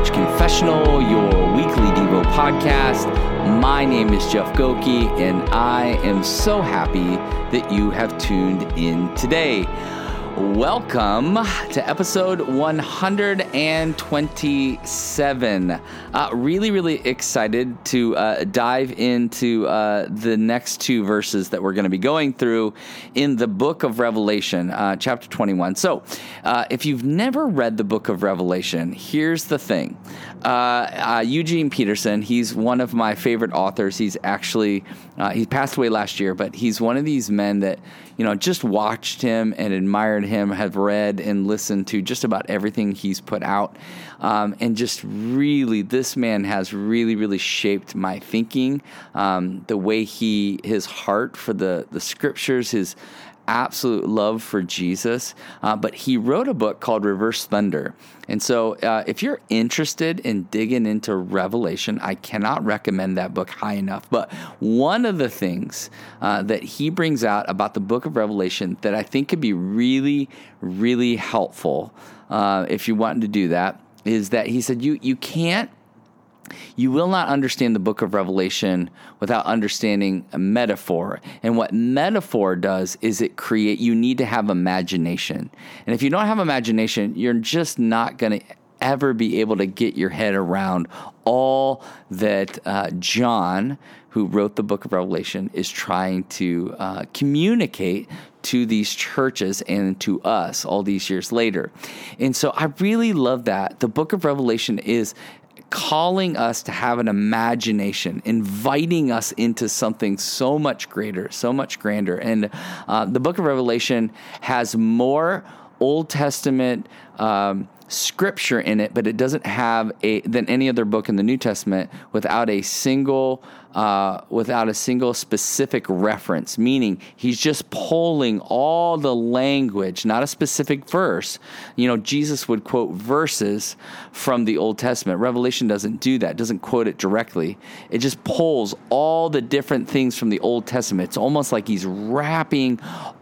Porch Confessional, your weekly Devo podcast. My name is Jeff Goki, and I am so happy that you have tuned in today. Welcome to episode 127. Uh, really, really excited to uh, dive into uh, the next two verses that we're going to be going through in the book of Revelation, uh, chapter 21. So, uh, if you've never read the book of Revelation, here's the thing uh, Eugene Peterson, he's one of my favorite authors. He's actually, he passed away last year, but he's one of these men that, you know, just watched him and admired him, have read and listened to just about everything he's put out. Um, and just really, this man has really, really shaped my thinking. Um, the way he, his heart for the, the scriptures, his absolute love for Jesus. Uh, but he wrote a book called Reverse Thunder. And so, uh, if you're interested in digging into Revelation, I cannot recommend that book high enough. But one of the things uh, that he brings out about the book of Revelation that I think could be really, really helpful uh, if you want to do that is that he said, you, you can't you will not understand the book of Revelation without understanding a metaphor. And what metaphor does is it create you need to have imagination. And if you don't have imagination, you're just not going to ever be able to get your head around all that uh, John, who wrote the book of Revelation, is trying to uh, communicate to these churches and to us all these years later. And so I really love that. The book of Revelation is calling us to have an imagination, inviting us into something so much greater, so much grander. And uh, the book of Revelation has more Old Testament. Um, scripture in it, but it doesn't have a than any other book in the New Testament without a single uh, without a single specific reference, meaning he's just pulling all the language, not a specific verse. You know, Jesus would quote verses from the Old Testament. Revelation doesn't do that, doesn't quote it directly. It just pulls all the different things from the Old Testament. It's almost like he's wrapping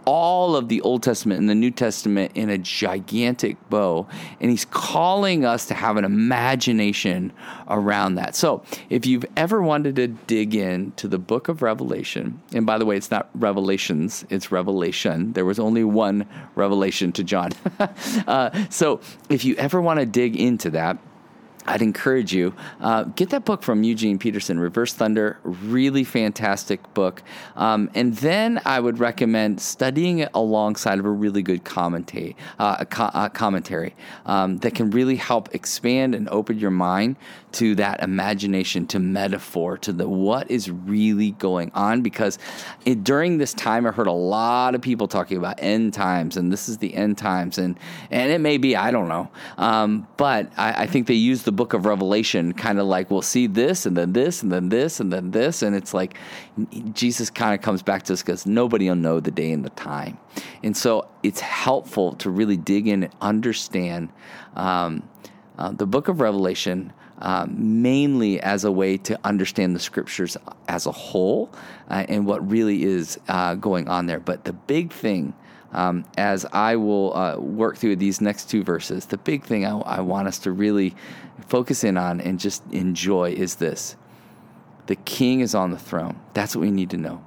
all of the Old Testament and the New Testament in a gigantic bow, and he's calling us to have an imagination around that. So, if you've ever wanted to dig into the book of Revelation, and by the way, it's not Revelations, it's Revelation. There was only one revelation to John. uh, so, if you ever want to dig into that, I'd encourage you uh, get that book from Eugene Peterson, Reverse Thunder, really fantastic book. Um, and then I would recommend studying it alongside of a really good uh, a co- a commentary um, that can really help expand and open your mind to that imagination, to metaphor, to the what is really going on. Because it, during this time, I heard a lot of people talking about end times, and this is the end times, and and it may be I don't know, um, but I, I think they use the book of Revelation kind of like we'll see this, and then this, and then this, and then this, and it's like Jesus kind of comes back to us because nobody will know the day and the time, and so it's helpful to really dig in and understand um, uh, the book of Revelation um, mainly as a way to understand the scriptures as a whole uh, and what really is uh, going on there. But the big thing, um, as I will uh, work through these next two verses, the big thing I, I want us to really focus in on and just enjoy is this the king is on the throne. That's what we need to know.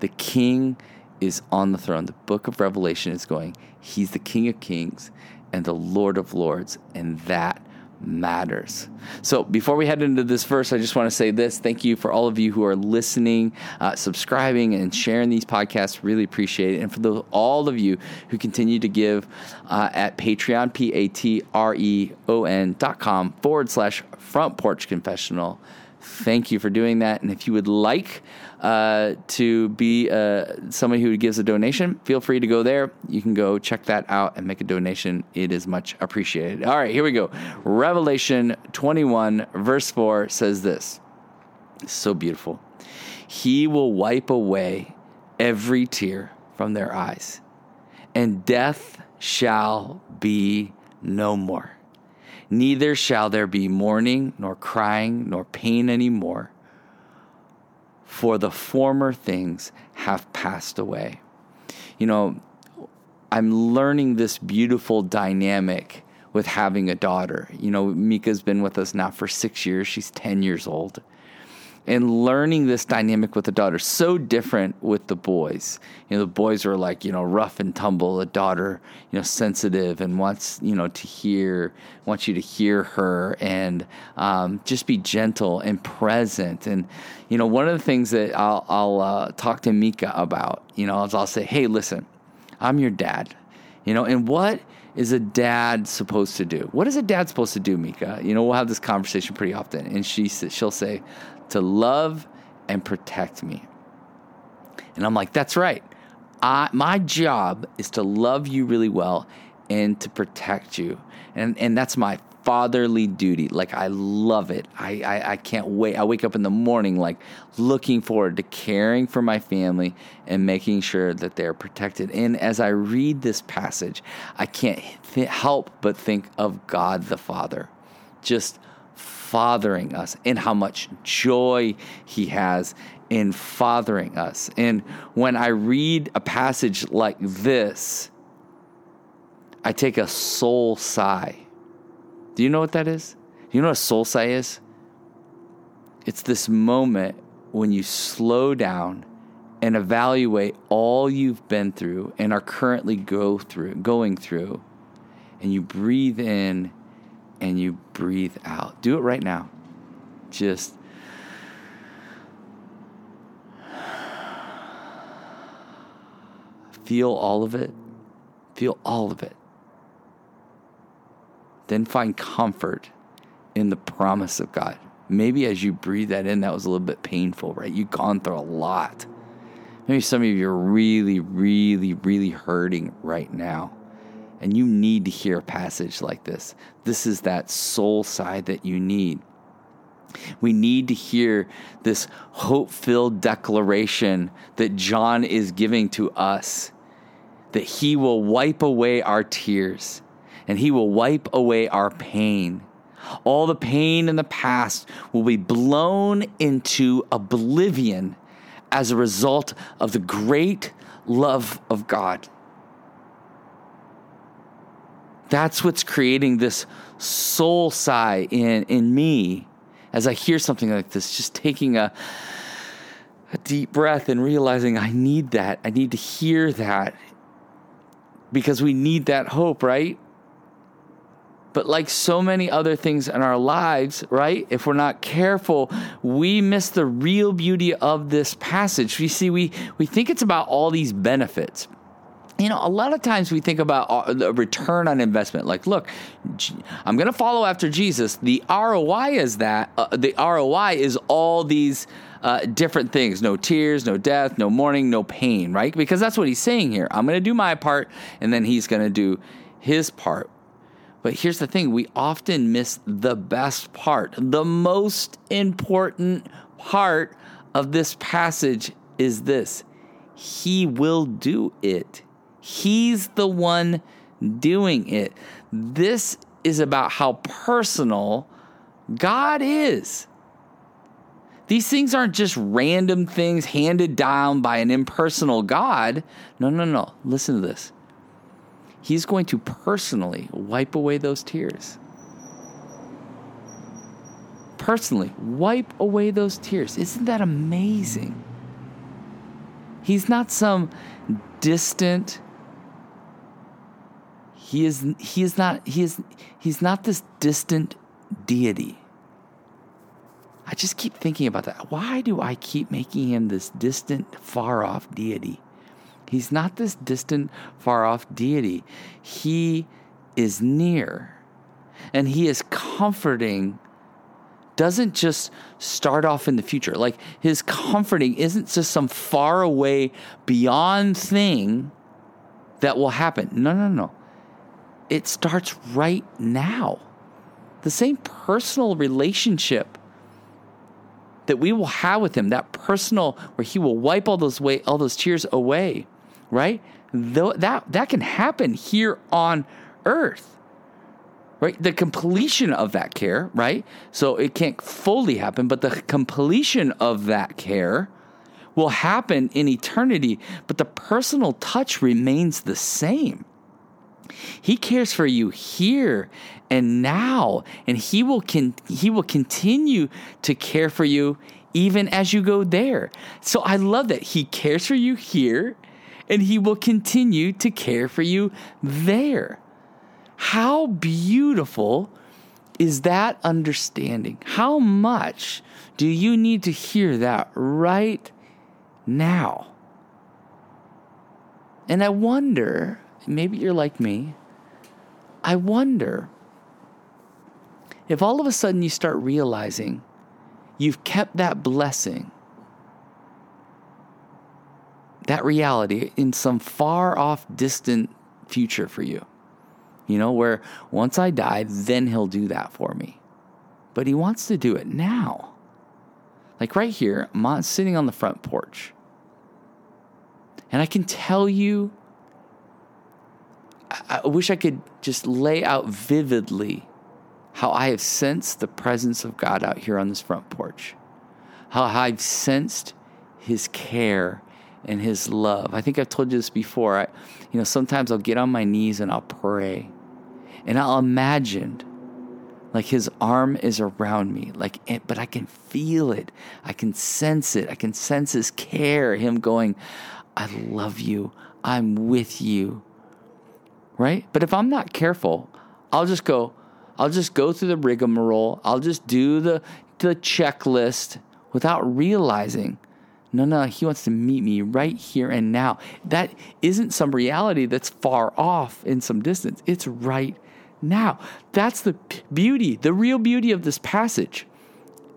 The king is on the throne. The book of Revelation is going, He's the King of Kings and the Lord of Lords, and that matters. So, before we head into this verse, I just want to say this. Thank you for all of you who are listening, uh, subscribing, and sharing these podcasts. Really appreciate it. And for the, all of you who continue to give uh, at Patreon, P A T R E O N dot com forward slash front porch confessional. Thank you for doing that. And if you would like uh, to be uh, somebody who gives a donation, feel free to go there. You can go check that out and make a donation. It is much appreciated. All right, here we go. Revelation 21, verse 4 says this. so beautiful. He will wipe away every tear from their eyes, and death shall be no more. Neither shall there be mourning, nor crying, nor pain any more for the former things have passed away. You know, I'm learning this beautiful dynamic with having a daughter. You know, Mika's been with us now for six years. She's 10 years old and learning this dynamic with the daughter so different with the boys. You know the boys are like you know rough and tumble. The daughter you know sensitive and wants you know to hear wants you to hear her and um, just be gentle and present. And you know one of the things that i'll, I'll uh, talk to mika about you know is i'll say hey listen i'm your dad. You know and what is a dad supposed to do? What is a dad supposed to do, Mika? You know, we'll have this conversation pretty often, and she she'll say, to love and protect me. And I'm like, that's right. I, my job is to love you really well and to protect you. And, and that's my fatherly duty. Like, I love it. I, I, I can't wait. I wake up in the morning, like, looking forward to caring for my family and making sure that they're protected. And as I read this passage, I can't th- help but think of God the Father. Just fathering us and how much joy he has in fathering us. And when I read a passage like this, I take a soul sigh. Do you know what that is? You know what a soul sigh is? It's this moment when you slow down and evaluate all you've been through and are currently go through going through and you breathe in and you breathe out. Do it right now. Just feel all of it. Feel all of it. Then find comfort in the promise of God. Maybe as you breathe that in, that was a little bit painful, right? You've gone through a lot. Maybe some of you are really, really, really hurting right now. And you need to hear a passage like this. This is that soul sigh that you need. We need to hear this hope filled declaration that John is giving to us that he will wipe away our tears and he will wipe away our pain. All the pain in the past will be blown into oblivion as a result of the great love of God. That's what's creating this soul sigh in, in me as I hear something like this, just taking a, a deep breath and realizing I need that. I need to hear that because we need that hope, right? But like so many other things in our lives, right? If we're not careful, we miss the real beauty of this passage. You see, we, we think it's about all these benefits you know, a lot of times we think about uh, the return on investment. Like, look, I'm going to follow after Jesus. The ROI is that uh, the ROI is all these uh, different things no tears, no death, no mourning, no pain, right? Because that's what he's saying here. I'm going to do my part, and then he's going to do his part. But here's the thing we often miss the best part. The most important part of this passage is this He will do it. He's the one doing it. This is about how personal God is. These things aren't just random things handed down by an impersonal God. No, no, no. Listen to this. He's going to personally wipe away those tears. Personally, wipe away those tears. Isn't that amazing? He's not some distant, he is he is not he is he's not this distant deity. I just keep thinking about that. Why do I keep making him this distant, far off deity? He's not this distant, far off deity. He is near. And he is comforting doesn't just start off in the future. Like his comforting isn't just some far away beyond thing that will happen. No, no, no it starts right now. The same personal relationship that we will have with him, that personal where he will wipe all those way, all those tears away, right? Though that that can happen here on earth. Right? The completion of that care, right? So it can't fully happen, but the completion of that care will happen in eternity, but the personal touch remains the same. He cares for you here and now, and he will con- he will continue to care for you even as you go there. So I love that he cares for you here and he will continue to care for you there. How beautiful is that understanding? How much do you need to hear that right now? And I wonder, maybe you're like me, I wonder if all of a sudden you start realizing you've kept that blessing, that reality in some far off, distant future for you. You know, where once I die, then he'll do that for me. But he wants to do it now. Like right here, I'm sitting on the front porch. And I can tell you, I, wish I could just lay out vividly how I have sensed the presence of God out here on this front porch, how I've sensed His care and His love. I think I've told you this before. I, you know, sometimes I'll get on my knees and I'll pray, and I'll imagine like His arm is around me, like, but I can feel it, I can sense it, I can sense His care, Him going, "I love you, I'm with you." Right? But if I'm not careful, I'll just go, I'll just go through the rigmarole. I'll just do the the checklist without realizing no, no, he wants to meet me right here and now. That isn't some reality that's far off in some distance. It's right now. That's the beauty, the real beauty of this passage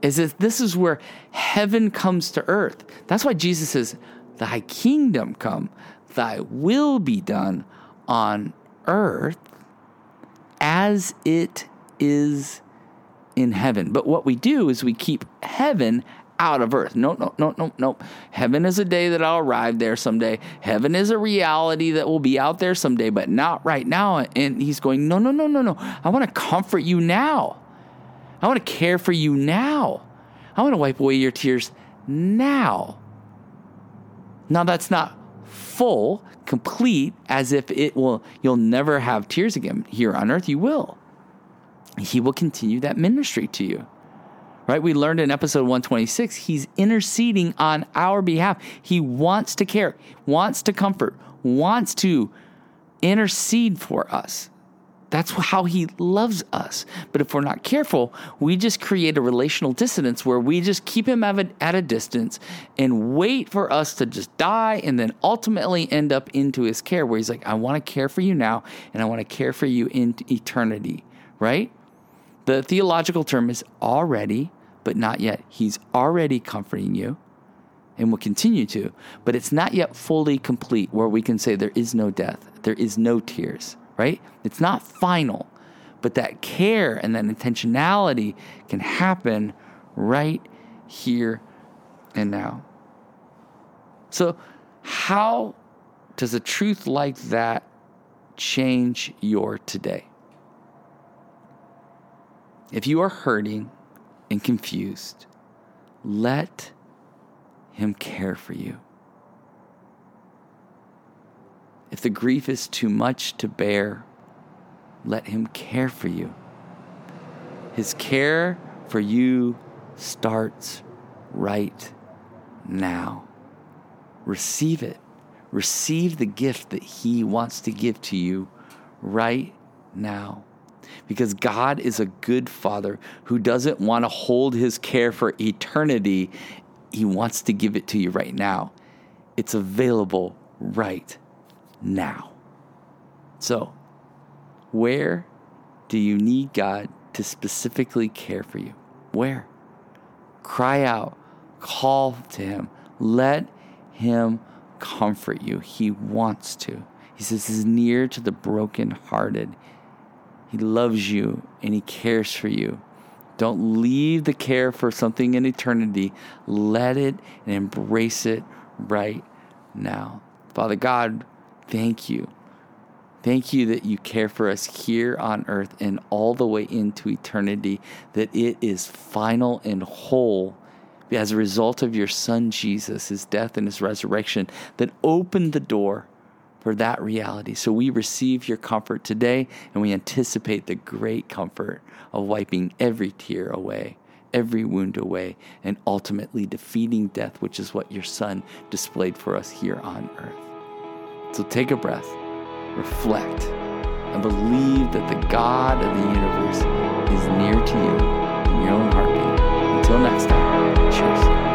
is that this is where heaven comes to earth. That's why Jesus says, Thy kingdom come, thy will be done on earth as it is in heaven. But what we do is we keep heaven out of earth. No, no, no, no, no. Heaven is a day that I'll arrive there someday. Heaven is a reality that will be out there someday, but not right now. And he's going, No, no, no, no, no. I want to comfort you now. I want to care for you now. I want to wipe away your tears now. Now, that's not full, complete, as if it will, you'll never have tears again here on earth. You will he will continue that ministry to you. Right? We learned in episode 126, he's interceding on our behalf. He wants to care, wants to comfort, wants to intercede for us. That's how he loves us. But if we're not careful, we just create a relational dissonance where we just keep him at a distance and wait for us to just die and then ultimately end up into his care where he's like, I want to care for you now and I want to care for you in eternity, right? The theological term is already, but not yet. He's already comforting you and will continue to, but it's not yet fully complete where we can say there is no death, there is no tears, right? It's not final, but that care and that intentionality can happen right here and now. So, how does a truth like that change your today? If you are hurting and confused, let Him care for you. If the grief is too much to bear, let Him care for you. His care for you starts right now. Receive it. Receive the gift that He wants to give to you right now because God is a good father who doesn't want to hold his care for eternity. He wants to give it to you right now. It's available right now. So, where do you need God to specifically care for you? Where? Cry out, call to Him, let Him comfort you. He wants to. He says, He's near to the brokenhearted. He loves you and He cares for you. Don't leave the care for something in eternity. Let it and embrace it right now. Father God, thank you. Thank you that you care for us here on earth and all the way into eternity, that it is final and whole as a result of your Son Jesus, his death and his resurrection, that opened the door for that reality. So we receive your comfort today and we anticipate the great comfort of wiping every tear away, every wound away, and ultimately defeating death, which is what your Son displayed for us here on earth. So take a breath, reflect, and believe that the God of the universe is near to you in your own heartbeat. Until next time, cheers.